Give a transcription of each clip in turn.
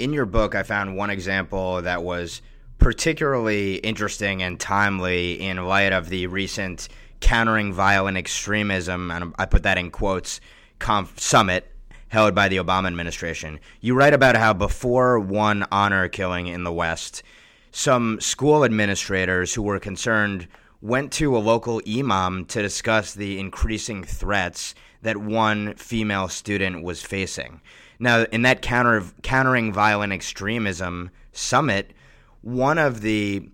in your book, I found one example that was particularly interesting and timely in light of the recent countering violent extremism, and I put that in quotes, conf- summit held by the Obama administration. You write about how before one honor killing in the West, some school administrators who were concerned went to a local imam to discuss the increasing threats that one female student was facing. Now, in that counter, countering violent extremism summit, one of the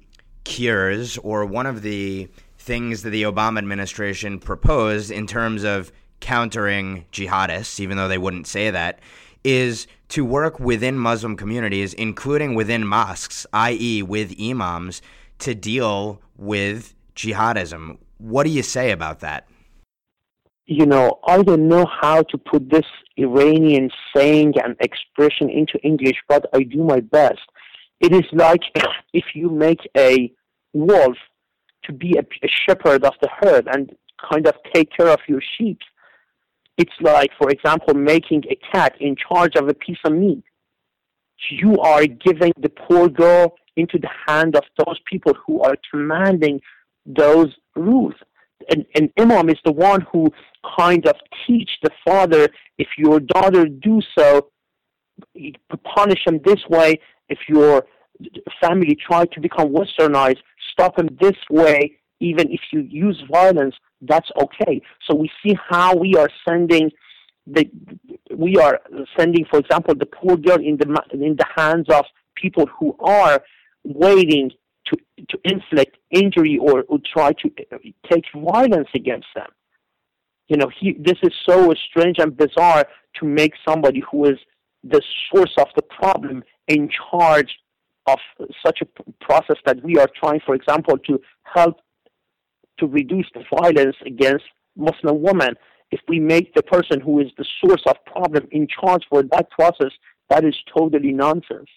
cures or one of the things that the Obama administration proposed in terms of countering jihadists, even though they wouldn't say that, is to work within Muslim communities, including within mosques, i.e., with imams, to deal with jihadism. What do you say about that? You know, I don't know how to put this Iranian saying and expression into English, but I do my best. It is like if you make a wolf to be a, a shepherd of the herd and kind of take care of your sheep it's like, for example, making a cat in charge of a piece of meat. You are giving the poor girl into the hand of those people who are commanding those rules. An, and imam is the one who kind of teach the father, if your daughter do so, punish him this way. If your family try to become westernized, stop him this way. Even if you use violence, that's okay. So we see how we are sending the we are sending, for example, the poor girl in the in the hands of people who are waiting to inflict injury or, or try to uh, take violence against them. You know, he, this is so strange and bizarre to make somebody who is the source of the problem in charge of such a process that we are trying, for example, to help to reduce the violence against Muslim women. If we make the person who is the source of problem in charge for that process, that is totally nonsense.